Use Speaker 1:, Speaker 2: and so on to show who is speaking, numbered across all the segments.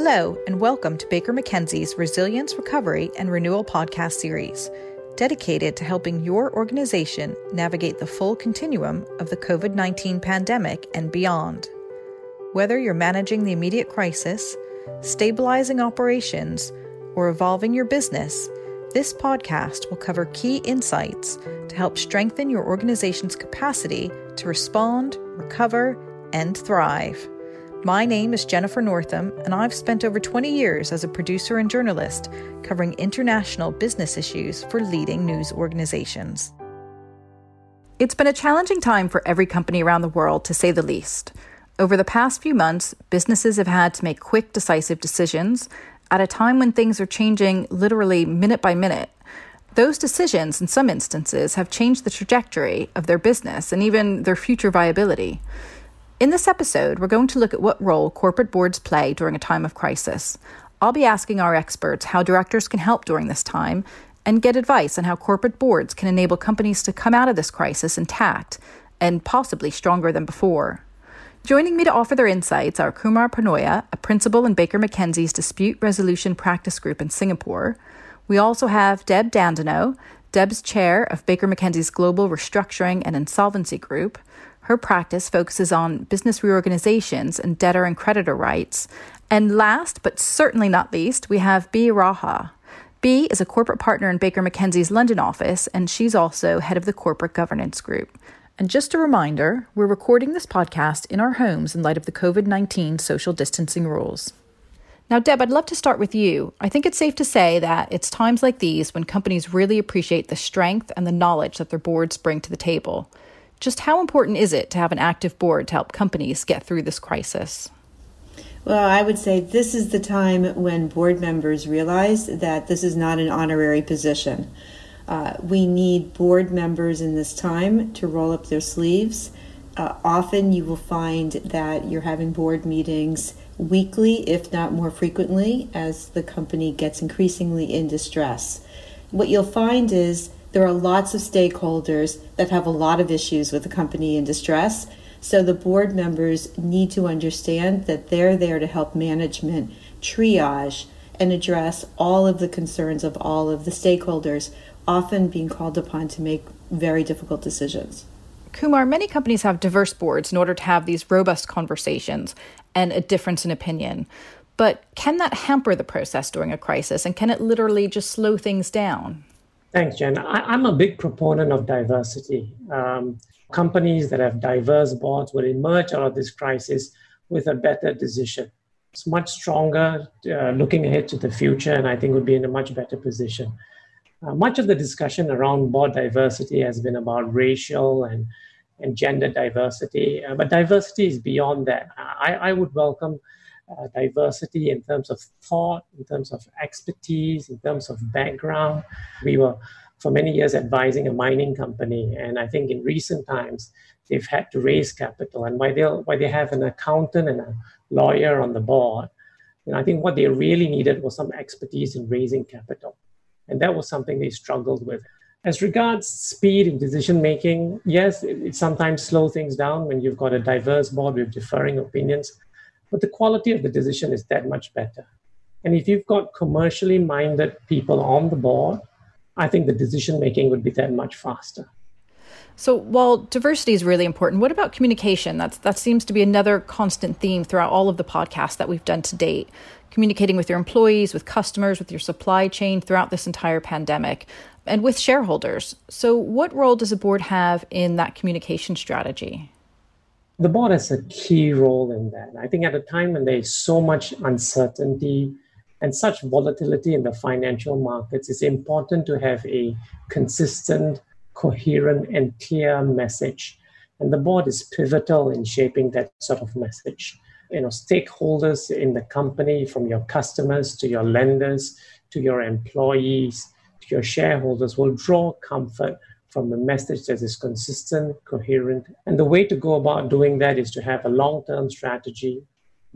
Speaker 1: Hello, and welcome to Baker McKenzie's Resilience, Recovery, and Renewal podcast series, dedicated to helping your organization navigate the full continuum of the COVID 19 pandemic and beyond. Whether you're managing the immediate crisis, stabilizing operations, or evolving your business, this podcast will cover key insights to help strengthen your organization's capacity to respond, recover, and thrive. My name is Jennifer Northam, and I've spent over 20 years as a producer and journalist covering international business issues for leading news organizations. It's been a challenging time for every company around the world, to say the least. Over the past few months, businesses have had to make quick, decisive decisions at a time when things are changing literally minute by minute. Those decisions, in some instances, have changed the trajectory of their business and even their future viability. In this episode, we're going to look at what role corporate boards play during a time of crisis. I'll be asking our experts how directors can help during this time and get advice on how corporate boards can enable companies to come out of this crisis intact and possibly stronger than before. Joining me to offer their insights are Kumar Panoia, a principal in Baker McKenzie's Dispute Resolution Practice Group in Singapore. We also have Deb Dandeneau, Deb's chair of Baker McKenzie's Global Restructuring and Insolvency Group. Her practice focuses on business reorganizations and debtor and creditor rights. And last, but certainly not least, we have Bea Raha. Bea is a corporate partner in Baker McKenzie's London office, and she's also head of the corporate governance group. And just a reminder, we're recording this podcast in our homes in light of the COVID 19 social distancing rules. Now, Deb, I'd love to start with you. I think it's safe to say that it's times like these when companies really appreciate the strength and the knowledge that their boards bring to the table. Just how important is it to have an active board to help companies get through this crisis?
Speaker 2: Well, I would say this is the time when board members realize that this is not an honorary position. Uh, we need board members in this time to roll up their sleeves. Uh, often you will find that you're having board meetings weekly, if not more frequently, as the company gets increasingly in distress. What you'll find is there are lots of stakeholders that have a lot of issues with the company in distress. So the board members need to understand that they're there to help management triage and address all of the concerns of all of the stakeholders, often being called upon to make very difficult decisions.
Speaker 1: Kumar, many companies have diverse boards in order to have these robust conversations and a difference in opinion. But can that hamper the process during a crisis? And can it literally just slow things down?
Speaker 3: Thanks, Jen. I, am a big proponent of diversity. Um, companies that have diverse boards will emerge out of this crisis with a better decision. It's much stronger, uh, looking ahead to the future, and I think would be in a much better position. Uh, much of the discussion around board diversity has been about racial and, and gender diversity, uh, but diversity is beyond that. I, I would welcome uh, diversity in terms of thought, in terms of expertise, in terms of background. We were for many years advising a mining company, and I think in recent times they've had to raise capital. And why they why they have an accountant and a lawyer on the board, and I think what they really needed was some expertise in raising capital, and that was something they struggled with. As regards speed in decision making, yes, it, it sometimes slows things down when you've got a diverse board with differing opinions but the quality of the decision is that much better. And if you've got commercially minded people on the board, I think the decision making would be that much faster.
Speaker 1: So while diversity is really important, what about communication? That's that seems to be another constant theme throughout all of the podcasts that we've done to date. Communicating with your employees, with customers, with your supply chain throughout this entire pandemic, and with shareholders. So what role does a board have in that communication strategy?
Speaker 3: The board has a key role in that. I think at a time when there's so much uncertainty and such volatility in the financial markets, it's important to have a consistent, coherent, and clear message. And the board is pivotal in shaping that sort of message. You know, stakeholders in the company, from your customers to your lenders to your employees to your shareholders, will draw comfort from a message that is consistent, coherent. And the way to go about doing that is to have a long term strategy,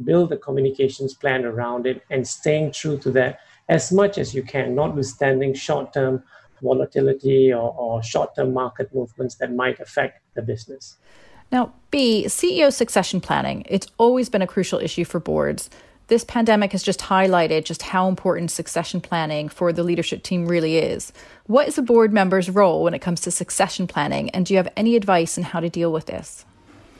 Speaker 3: build a communications plan around it, and staying true to that as much as you can, notwithstanding short term volatility or, or short term market movements that might affect the business.
Speaker 1: Now, Bea, CEO succession planning, it's always been a crucial issue for boards. This pandemic has just highlighted just how important succession planning for the leadership team really is. What is a board member's role when it comes to succession planning, and do you have any advice on how to deal with this?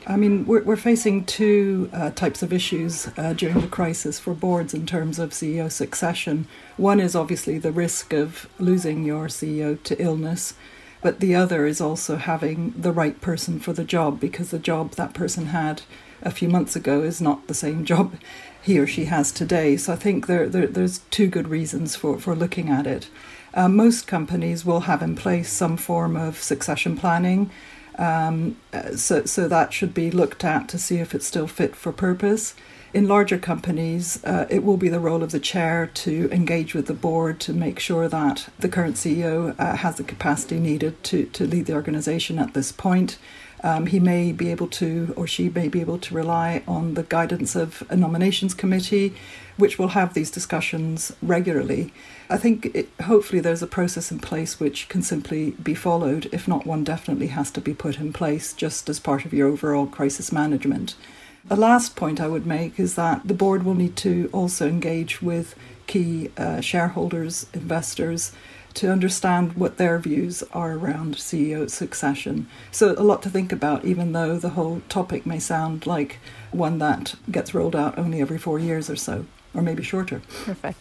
Speaker 4: I mean, we're, we're facing two uh, types of issues uh, during the crisis for boards in terms of CEO succession. One is obviously the risk of losing your CEO to illness, but the other is also having the right person for the job because the job that person had a few months ago is not the same job he or she has today. So I think there, there there's two good reasons for, for looking at it. Uh, most companies will have in place some form of succession planning. Um, uh, so, so that should be looked at to see if it's still fit for purpose. In larger companies, uh, it will be the role of the chair to engage with the board to make sure that the current CEO uh, has the capacity needed to, to lead the organization at this point. Um, he may be able to, or she may be able to rely on the guidance of a nominations committee, which will have these discussions regularly. I think it, hopefully there's a process in place which can simply be followed. If not, one definitely has to be put in place just as part of your overall crisis management. The last point I would make is that the board will need to also engage with key uh, shareholders, investors, to understand what their views are around CEO succession. So, a lot to think about, even though the whole topic may sound like one that gets rolled out only every four years or so, or maybe shorter.
Speaker 1: Perfect.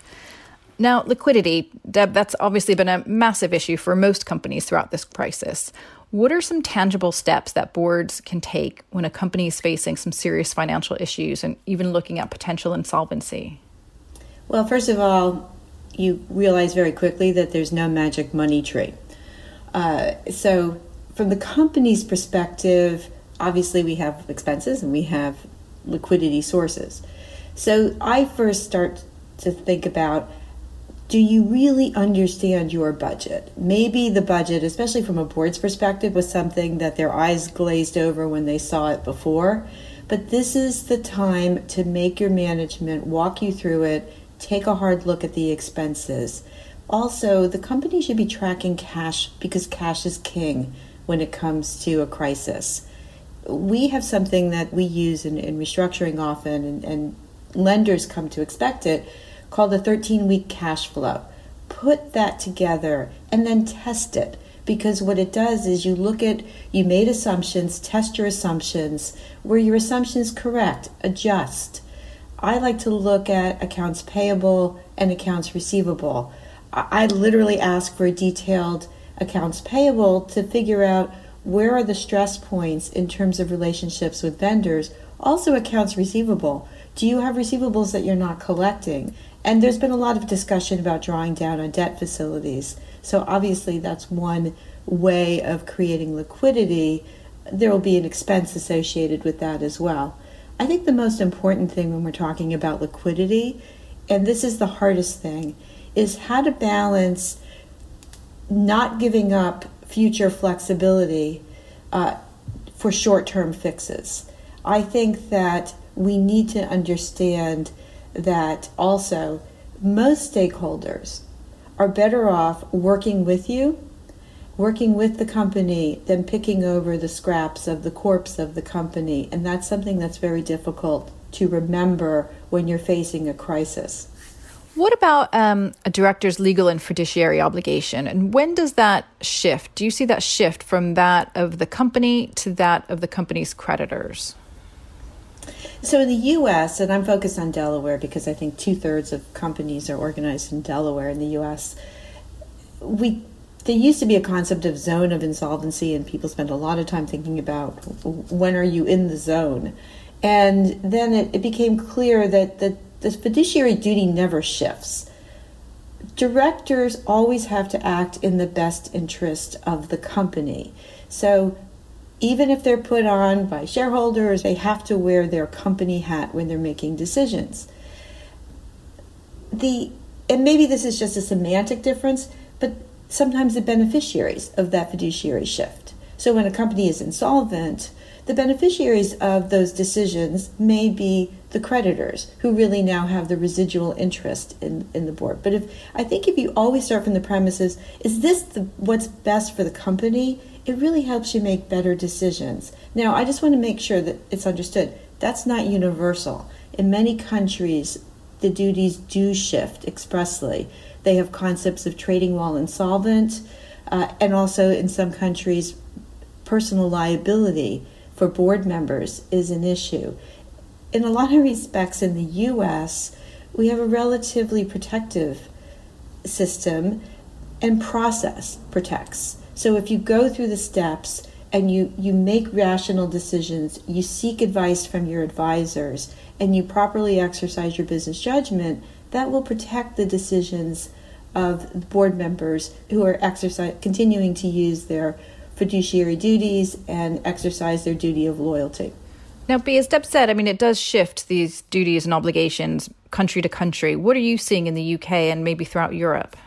Speaker 1: Now, liquidity, Deb, that's obviously been a massive issue for most companies throughout this crisis. What are some tangible steps that boards can take when a company is facing some serious financial issues and even looking at potential insolvency?
Speaker 2: Well, first of all, you realize very quickly that there's no magic money tree. Uh, so, from the company's perspective, obviously we have expenses and we have liquidity sources. So, I first start to think about do you really understand your budget? Maybe the budget, especially from a board's perspective, was something that their eyes glazed over when they saw it before. But this is the time to make your management walk you through it take a hard look at the expenses. Also, the company should be tracking cash because cash is king when it comes to a crisis. We have something that we use in, in restructuring often, and, and lenders come to expect it, called a 13 week cash flow. Put that together and then test it because what it does is you look at you made assumptions test your assumptions were your assumptions correct adjust I like to look at accounts payable and accounts receivable. I literally ask for a detailed accounts payable to figure out where are the stress points in terms of relationships with vendors. Also, accounts receivable. Do you have receivables that you're not collecting? And there's been a lot of discussion about drawing down on debt facilities. So, obviously, that's one way of creating liquidity. There will be an expense associated with that as well. I think the most important thing when we're talking about liquidity, and this is the hardest thing, is how to balance not giving up future flexibility uh, for short term fixes. I think that we need to understand that also most stakeholders are better off working with you working with the company than picking over the scraps of the corpse of the company. And that's something that's very difficult to remember when you're facing a crisis.
Speaker 1: What about um, a director's legal and fiduciary obligation? And when does that shift? Do you see that shift from that of the company to that of the company's creditors?
Speaker 2: So in the US, and I'm focused on Delaware because I think two thirds of companies are organized in Delaware in the US, we there used to be a concept of zone of insolvency, and people spent a lot of time thinking about when are you in the zone. And then it, it became clear that the, the fiduciary duty never shifts. Directors always have to act in the best interest of the company. So even if they're put on by shareholders, they have to wear their company hat when they're making decisions. The and maybe this is just a semantic difference, but sometimes the beneficiaries of that fiduciary shift. So when a company is insolvent, the beneficiaries of those decisions may be the creditors who really now have the residual interest in, in the board. But if I think if you always start from the premises, is this the, what's best for the company? It really helps you make better decisions. Now, I just want to make sure that it's understood that's not universal. In many countries, the duties do shift expressly. They have concepts of trading while insolvent, uh, and also in some countries, personal liability for board members is an issue. In a lot of respects, in the US, we have a relatively protective system, and process protects. So if you go through the steps and you, you make rational decisions, you seek advice from your advisors, and you properly exercise your business judgment, that will protect the decisions of board members who are exercise, continuing to use their fiduciary duties and exercise their duty of loyalty.
Speaker 1: Now, Bea, as Deb said, I mean, it does shift these duties and obligations country to country. What are you seeing in the UK and maybe throughout Europe?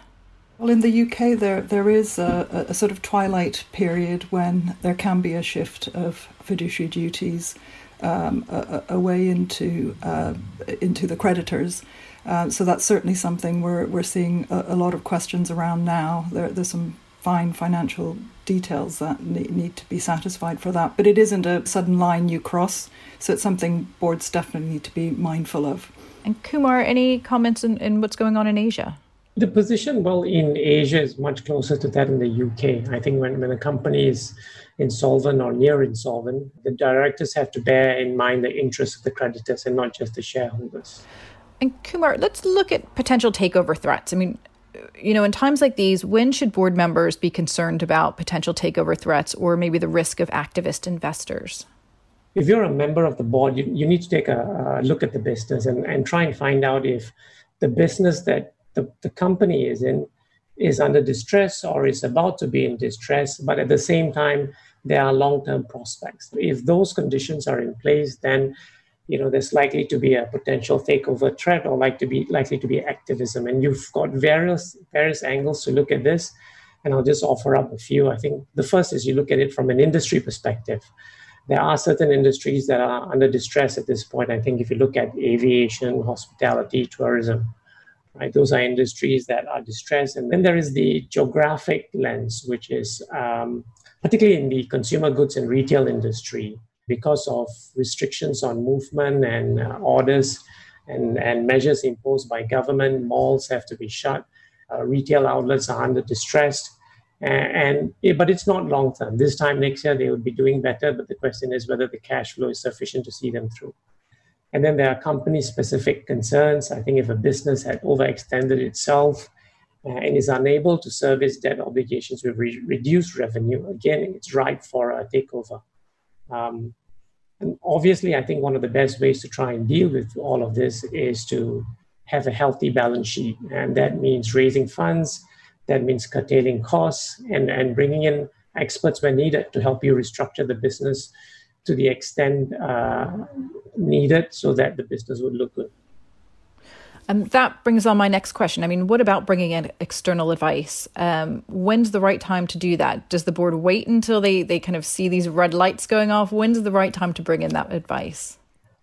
Speaker 4: Well, in the UK, there there is a, a, sort of twilight period when there can be a shift of fiduciary duties um, away into uh, into the creditors. Uh, so that's certainly something we're we're seeing a, a lot of questions around now. There, there's some fine financial details that need to be satisfied for that, but it isn't a sudden line you cross. So it's something boards definitely need to be mindful of.
Speaker 1: And Kumar, any comments in, in what's going on in Asia?
Speaker 3: The position, well, in Asia is much closer to that in the UK. I think when, when a company is insolvent or near insolvent, the directors have to bear in mind the interests of the creditors and not just the shareholders.
Speaker 1: And Kumar, let's look at potential takeover threats. I mean, you know, in times like these, when should board members be concerned about potential takeover threats or maybe the risk of activist investors?
Speaker 3: If you're a member of the board, you, you need to take a, a look at the business and, and try and find out if the business that the, the company is in is under distress or is about to be in distress, but at the same time, there are long-term prospects. If those conditions are in place, then you know there's likely to be a potential takeover threat or like to be likely to be activism. And you've got various various angles to look at this. And I'll just offer up a few. I think the first is you look at it from an industry perspective. There are certain industries that are under distress at this point. I think if you look at aviation, hospitality, tourism, right? Those are industries that are distressed. And then there is the geographic lens, which is um, particularly in the consumer goods and retail industry, because of restrictions on movement and uh, orders and, and measures imposed by government, malls have to be shut, uh, retail outlets are under distress. And, and but it's not long term. This time next year they would be doing better, but the question is whether the cash flow is sufficient to see them through. And then there are company specific concerns. I think if a business had overextended itself uh, and is unable to service debt obligations with re- reduced revenue, again, it's ripe for a takeover. Um, and obviously, I think one of the best ways to try and deal with all of this is to have a healthy balance sheet. And that means raising funds, that means curtailing costs, and, and bringing in experts when needed to help you restructure the business to the extent uh, needed so that the business would look good.
Speaker 1: And that brings on my next question. I mean, what about bringing in external advice? Um, when's the right time to do that? Does the board wait until they, they kind of see these red lights going off? When's the right time to bring in that advice?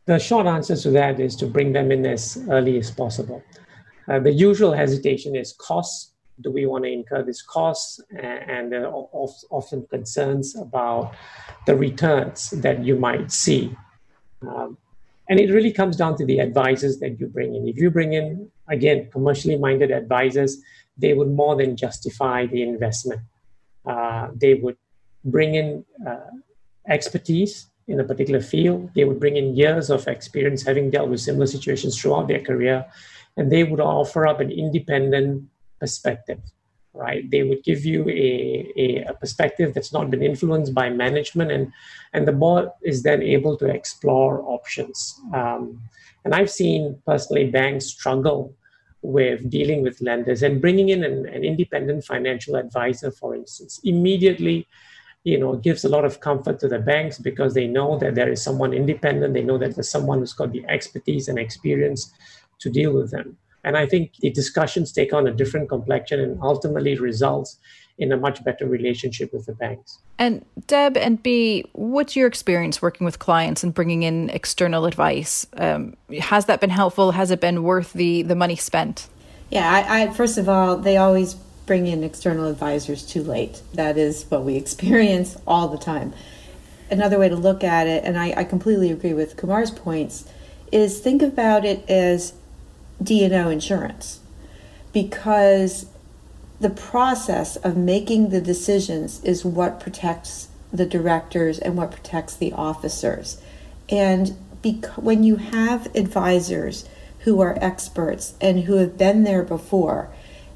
Speaker 3: The short answer to that is to bring them in as early as possible. Uh, the usual hesitation is costs do we want to incur these costs? And there are often concerns about the returns that you might see. Um, and it really comes down to the advisors that you bring in. If you bring in, again, commercially minded advisors, they would more than justify the investment. Uh, they would bring in uh, expertise in a particular field. They would bring in years of experience having dealt with similar situations throughout their career. And they would offer up an independent perspective, right? They would give you a, a, a, perspective that's not been influenced by management, and, and the board is then able to explore options. Um, and I've seen personally banks struggle with dealing with lenders and bringing in an, an independent financial advisor, for instance, immediately you know gives a lot of comfort to the banks because they know that there is someone independent they know that there's someone who's got the expertise and experience to deal with them and I think the discussions take on a different complexion and ultimately results in a much better relationship with the banks.
Speaker 1: And Deb and Bea, what's your experience working with clients and bringing in external advice? Um, has that been helpful? Has it been worth the the money spent?
Speaker 2: Yeah, I, I first of all, they always bring in external advisors too late. That is what we experience all the time. Another way to look at it, and I, I completely agree with Kumar's points, is think about it as D&O insurance because the process of making the decisions is what protects the directors and what protects the officers. And when you have advisors who are experts and who have been there before,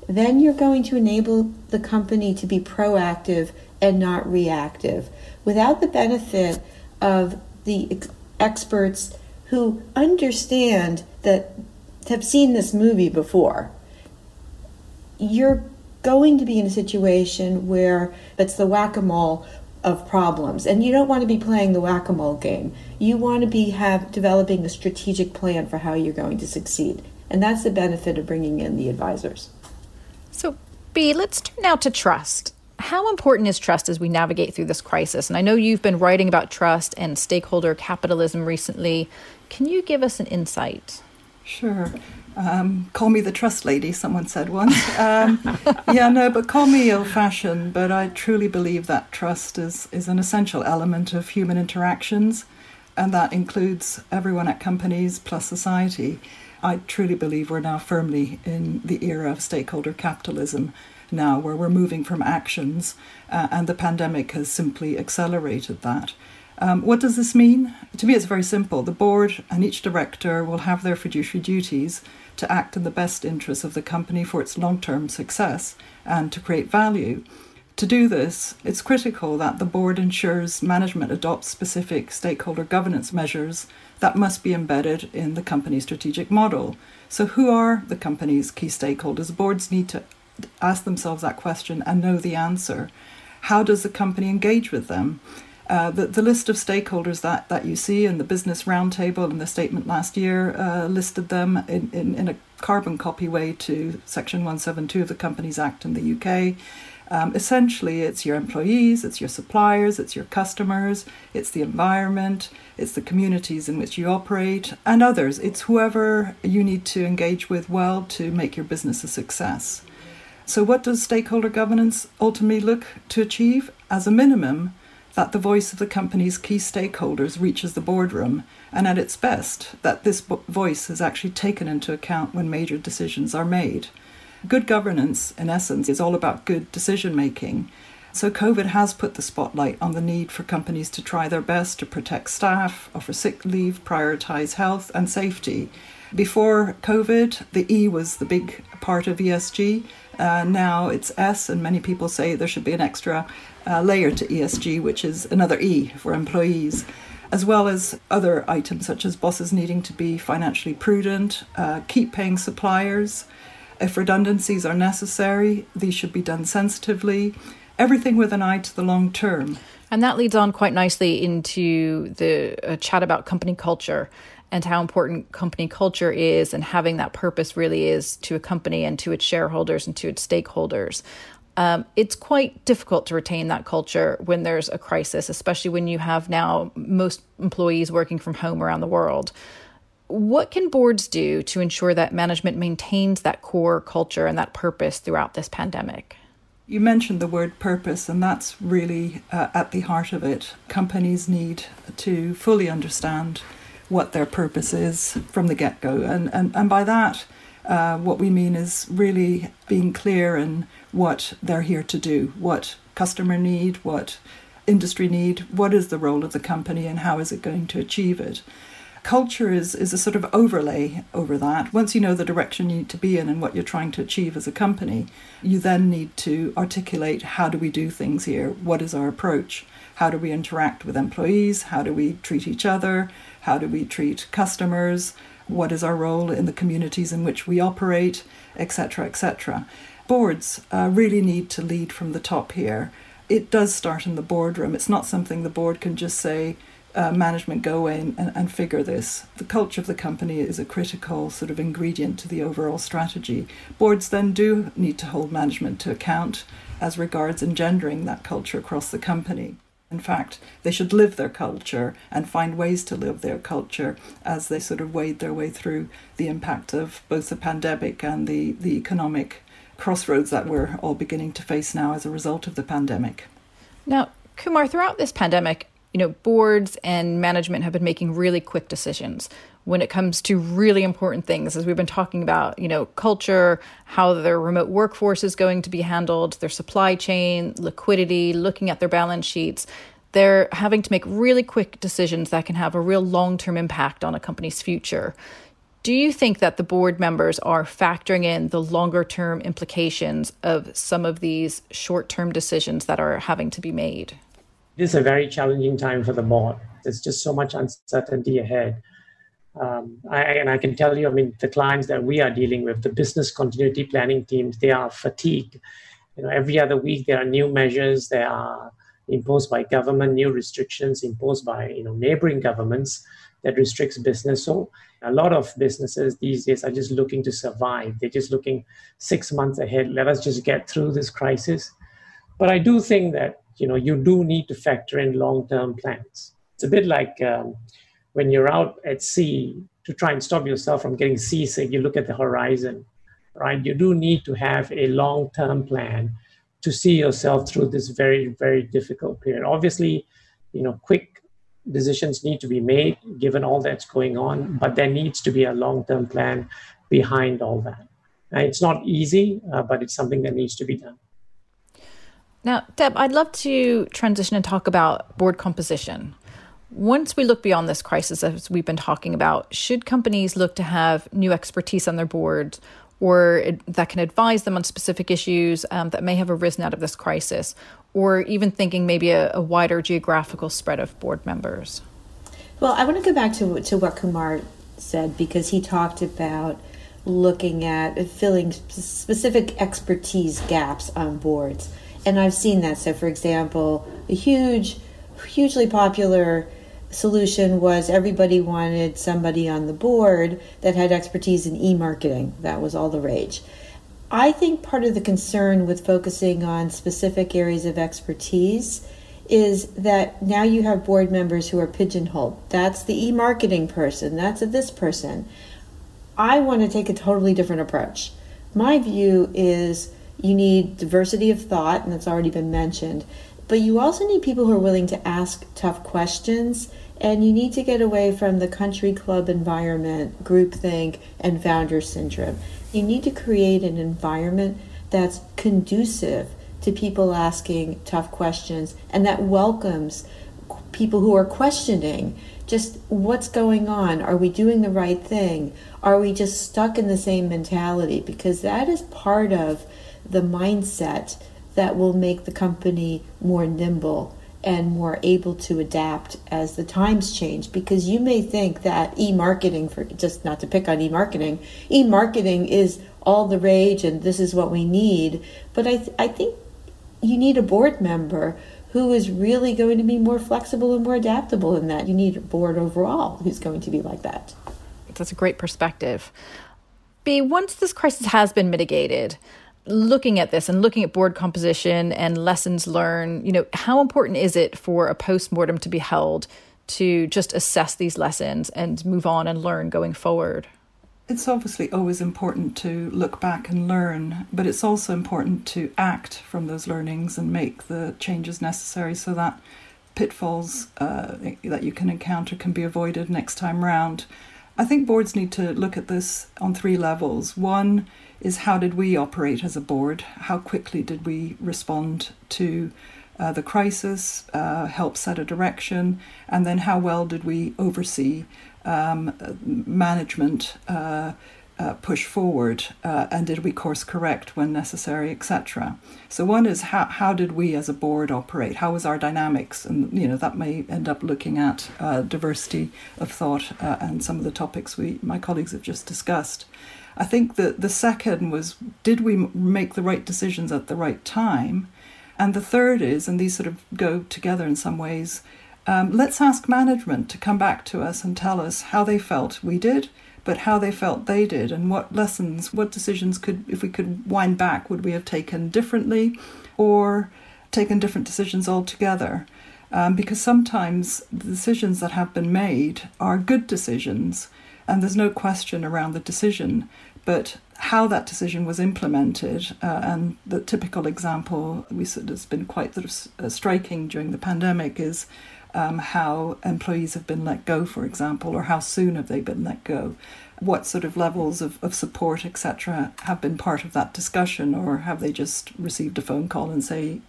Speaker 2: then you're going to enable the company to be proactive and not reactive without the benefit of the ex- experts who understand that have seen this movie before. You're going to be in a situation where it's the whack a mole of problems. And you don't want to be playing the whack-a-mole game. You want to be have developing a strategic plan for how you're going to succeed. And that's the benefit of bringing in the advisors.
Speaker 1: So Bea let's turn now to trust. How important is trust as we navigate through this crisis? And i know you've been writing about trust and stakeholder capitalism recently. Can you give us an insight
Speaker 4: sure um, call me the trust lady, someone said once. Um, yeah, no, but call me old fashioned, but I truly believe that trust is, is an essential element of human interactions, and that includes everyone at companies plus society. I truly believe we're now firmly in the era of stakeholder capitalism now, where we're moving from actions, uh, and the pandemic has simply accelerated that. Um, what does this mean? To me, it's very simple. The board and each director will have their fiduciary duties to act in the best interests of the company for its long term success and to create value. To do this, it's critical that the board ensures management adopts specific stakeholder governance measures that must be embedded in the company's strategic model. So, who are the company's key stakeholders? Boards need to ask themselves that question and know the answer. How does the company engage with them? Uh, the, the list of stakeholders that, that you see in the Business Roundtable and the statement last year uh, listed them in, in, in, a carbon copy way to Section 172 of the Companies Act in the UK. Um, essentially, it's your employees, it's your suppliers, it's your customers, it's the environment, it's the communities in which you operate, and others. It's whoever you need to engage with well to make your business a success. So, what does stakeholder governance ultimately look to achieve? As a minimum, that the voice of the company's key stakeholders reaches the boardroom, and at its best, that this voice is actually taken into account when major decisions are made. Good governance, in essence, is all about good decision making. So, COVID has put the spotlight on the need for companies to try their best to protect staff, offer sick leave, prioritize health and safety. Before COVID, the E was the big part of ESG. Uh, now it's S, and many people say there should be an extra uh, layer to ESG, which is another E for employees, as well as other items such as bosses needing to be financially prudent, uh, keep paying suppliers. If redundancies are necessary, these should be done sensitively. Everything with an eye to the long term.
Speaker 1: And that leads on quite nicely into the uh, chat about company culture and how important company culture is and having that purpose really is to a company and to its shareholders and to its stakeholders. Um, it's quite difficult to retain that culture when there's a crisis, especially when you have now most employees working from home around the world. What can boards do to ensure that management maintains that core culture and that purpose throughout this pandemic?
Speaker 4: You mentioned the word purpose, and that's really uh, at the heart of it. Companies need to fully understand what their purpose is from the get go. And, and, and by that, uh, what we mean is really being clear in what they're here to do, what customer need, what industry need, what is the role of the company, and how is it going to achieve it. Culture is, is a sort of overlay over that. Once you know the direction you need to be in and what you're trying to achieve as a company, you then need to articulate how do we do things here? What is our approach? How do we interact with employees? How do we treat each other? How do we treat customers? What is our role in the communities in which we operate, etc., etc. Boards uh, really need to lead from the top here. It does start in the boardroom. It's not something the board can just say, uh, management go away and, and, and, figure this. The culture of the company is a critical sort of ingredient to the overall strategy. Boards then do need to hold management to account as regards engendering that culture across the company. In fact, they should live their culture and find ways to live their culture as they sort of wade their way through the impact of both the pandemic and the, the economic crossroads that we're all beginning to face now as a result of the pandemic.
Speaker 1: Now, Kumar, throughout this pandemic, you know, boards and management have been making really quick decisions. when it comes to really important things, as we've been talking about, you know, culture, how their remote workforce is going to be handled, their supply chain, liquidity, looking at their balance sheets. They're having to make really quick decisions that can have a real long term impact on a company's future. Do you think that the board members are factoring in the longer term implications of some of these short term decisions that are having to be made?
Speaker 3: This is a very challenging time for the board. There's just so much uncertainty ahead. Um, I, and I can tell you, I mean, the clients that we are dealing with, the business continuity planning teams, they are fatigued. You know, every other week there are new measures that are imposed by government, new restrictions imposed by you know neighboring governments that restricts business. So a lot of businesses these days are just looking to survive. They're just looking six months ahead. Let us just get through this crisis. But I do think that you know you do need to factor in long-term plans. It's a bit like um, when you're out at sea to try and stop yourself from getting seasick, you look at the horizon, right? You do need to have a long term plan to see yourself through this very, very difficult period. Obviously, you know, quick decisions need to be made given all that's going on, but there needs to be a long term plan behind all that. It's not easy, uh, but it's something that needs to be done.
Speaker 1: Now, Deb, I'd love to transition and talk about board composition. Once we look beyond this crisis, as we've been talking about, should companies look to have new expertise on their boards or that can advise them on specific issues um, that may have arisen out of this crisis, or even thinking maybe a, a wider geographical spread of board members?
Speaker 2: Well, I want to go back to, to what Kumar said because he talked about looking at filling specific expertise gaps on boards. And I've seen that. So, for example, a huge, hugely popular solution was everybody wanted somebody on the board that had expertise in e-marketing. That was all the rage. I think part of the concern with focusing on specific areas of expertise is that now you have board members who are pigeonholed. That's the e-marketing person, that's this person. I want to take a totally different approach. My view is you need diversity of thought, and that's already been mentioned, but you also need people who are willing to ask tough questions and you need to get away from the country club environment, groupthink, and founder syndrome. You need to create an environment that's conducive to people asking tough questions and that welcomes people who are questioning just what's going on? Are we doing the right thing? Are we just stuck in the same mentality? Because that is part of the mindset that will make the company more nimble and more able to adapt as the times change. Because you may think that e-marketing for just not to pick on e-marketing e-marketing is all the rage and this is what we need. But i th- i think you need a board member who is really going to be more flexible and more adaptable in that. You need a board overall who's going to be like that.
Speaker 1: That's a great perspective. Bea once this crisis has been mitigated looking at this and looking at board composition and lessons learned, you know, how important is it for a post-mortem to be held to just assess these lessons and move on and learn going forward?
Speaker 4: It's obviously always important to look back and learn, but it's also important to act from those learnings and make the changes necessary so that pitfalls uh, that you can encounter can be avoided next time round. I think boards need to look at this on three levels. One is how did we operate as a board? How quickly did we respond to uh, the crisis, uh, help set a direction, and then how well did we oversee um, management uh, uh push forward, uh, and did we course correct when necessary, etc. So one is how how did we as a board operate? How was our dynamics, and you know that may end up looking at uh, diversity of thought and some of the topics we my colleagues have just discussed. I think that the second was did we make the right decisions at the right time? And the third is, and these sort of go together in some ways, um, let's ask management to come back to us and tell us how they felt we did, but how they felt they did, and what lessons, what decisions could, if we could wind back, would we have taken differently or taken different decisions altogether? Um, because sometimes the decisions that have been made are good decisions, and there's no question around the decision. But how that decision was implemented, uh, and the typical example we said has been quite sort of uh, striking during the pandemic is um, how employees have been let go, for example, or how soon have they been let go? What sort of levels of, of support, etc., have been part of that discussion, or have they just received a phone call and say,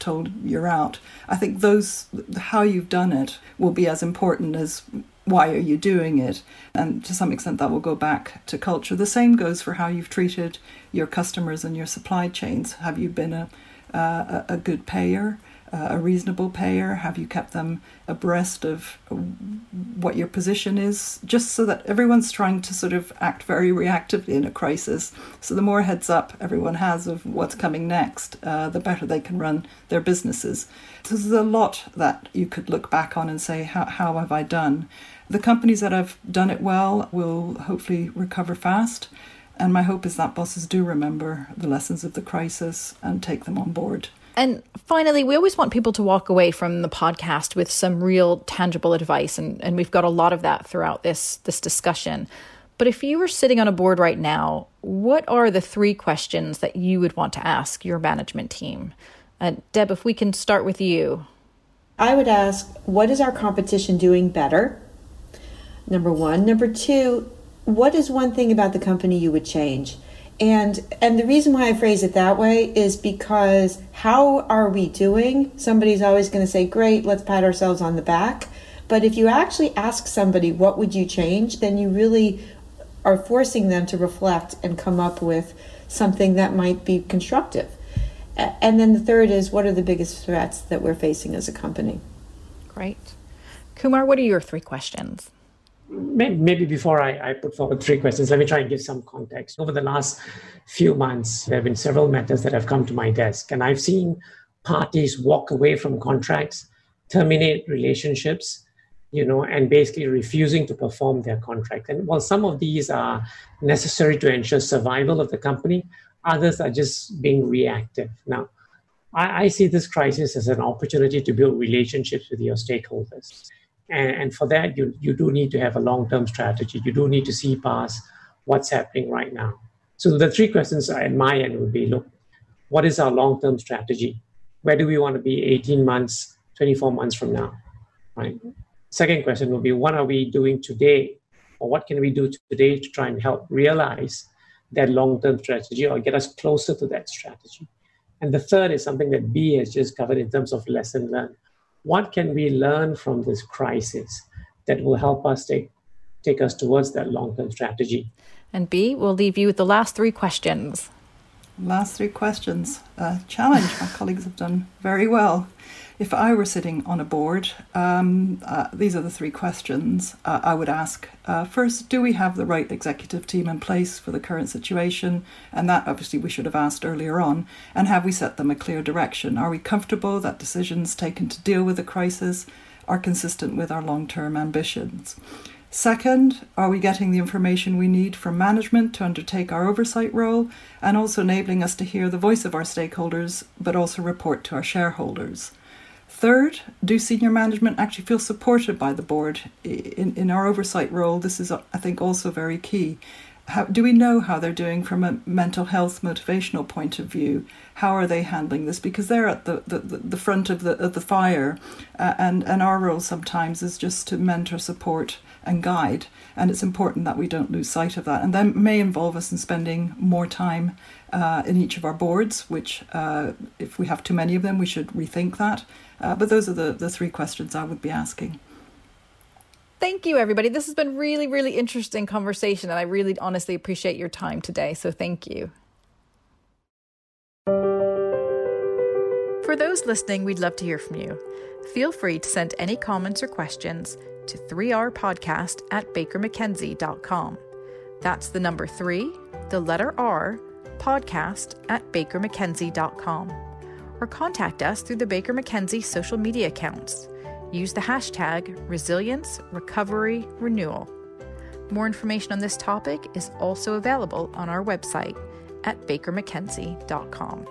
Speaker 4: told you're out? I think those, how you've done it, will be as important as why are you doing it? And to some extent, that will go back to culture. The same goes for how you've treated your customers and your supply chains. Have you been a, a good payer? a reasonable payer? Have you kept them abreast of what your position is? Just so that everyone's trying to sort of act very reactively in a crisis. So the more heads up everyone has of what's coming next, uh, the better they can run their businesses. So there's a lot that you could look back on and say, how, how have I done? The companies that have done it well will hopefully recover fast. And my hope is that bosses do remember the lessons of the crisis and take them on board.
Speaker 1: And finally, we always want people to walk away from the podcast with some real tangible advice, and, and we've got a lot of that throughout this this discussion. But if you were sitting on a board right now, what are the three questions that you would want to ask your management team? Uh, Deb, if we can start with you.
Speaker 2: I would ask, what is our competition doing better? Number one. Number two, what is one thing about the company you would change? And and the reason why I phrase it that way is because how are we doing? Somebody's always going to say, "Great, let's pat ourselves on the back." But if you actually ask somebody, "What would you change?" then you really are forcing them to reflect and come up with something that might be constructive. And then the third is what are the biggest threats that we're facing as a company?
Speaker 1: Great. Kumar, what are your three questions?
Speaker 3: Maybe before I, I, put forward three questions, let me try and give some context. Over the last few months, there have been several matters that have come to my desk, and I've seen parties walk away from contracts, terminate relationships, you know, and basically refusing to perform their contract. And while some of these are necessary to ensure survival of the company, others are just being reactive. Now, I, I see this crisis as an opportunity to build relationships with your stakeholders and, and for that, you, you do need to have a long term strategy. You do need to see past what's happening right now. So the three questions uh, at my end would be look, what is our long term strategy? Where do we want to be 18 months, 24 months from now? Right. Second question would be what are we doing today? Or what can we do today to try and help realize that long term strategy or get us closer to that strategy? And the third is something that Bea has just covered in terms of lesson learned what can we learn from this crisis that will help us take take us towards that long-term strategy?
Speaker 1: And Bea we'll leave you with the last three questions
Speaker 4: last three questions uh, challenge my colleagues have done very well if I were sitting on a board, um, uh, these are the three questions uh, I would ask. Uh, first, do we have the right executive team in place for the current situation? And that obviously we should have asked earlier on. And have we set them a clear direction? Are we comfortable that decisions taken to deal with the crisis are consistent with our long term ambitions? Second, are we getting the information we need from management to undertake our oversight role and also enabling us to hear the voice of our stakeholders but also report to our shareholders? Third, do senior management actually feel supported by the board in, in our oversight role? This is, I think, also very key. How, do we know how they're doing from a mental health motivational point of view? How are they handling this? Because they're at the, the, the front of the, of the fire, uh, and, and our role sometimes is just to mentor, support, and guide. And it's important that we don't lose sight of that. And that may involve us in spending more time uh, in each of our boards, which, uh, if we have too many of them, we should rethink that. Uh, but those are the, the three questions I would be asking.
Speaker 1: Thank you, everybody. This has been really, really interesting conversation, and I really honestly appreciate your time today. So thank you. For those listening, we'd love to hear from you. Feel free to send any comments or questions to 3rpodcast at bakermckenzie.com. That's the number three, the letter R, podcast at bakermckenzie.com or contact us through the Baker McKenzie social media accounts. Use the hashtag Resilience Recovery Renewal. More information on this topic is also available on our website at bakermckenzie.com.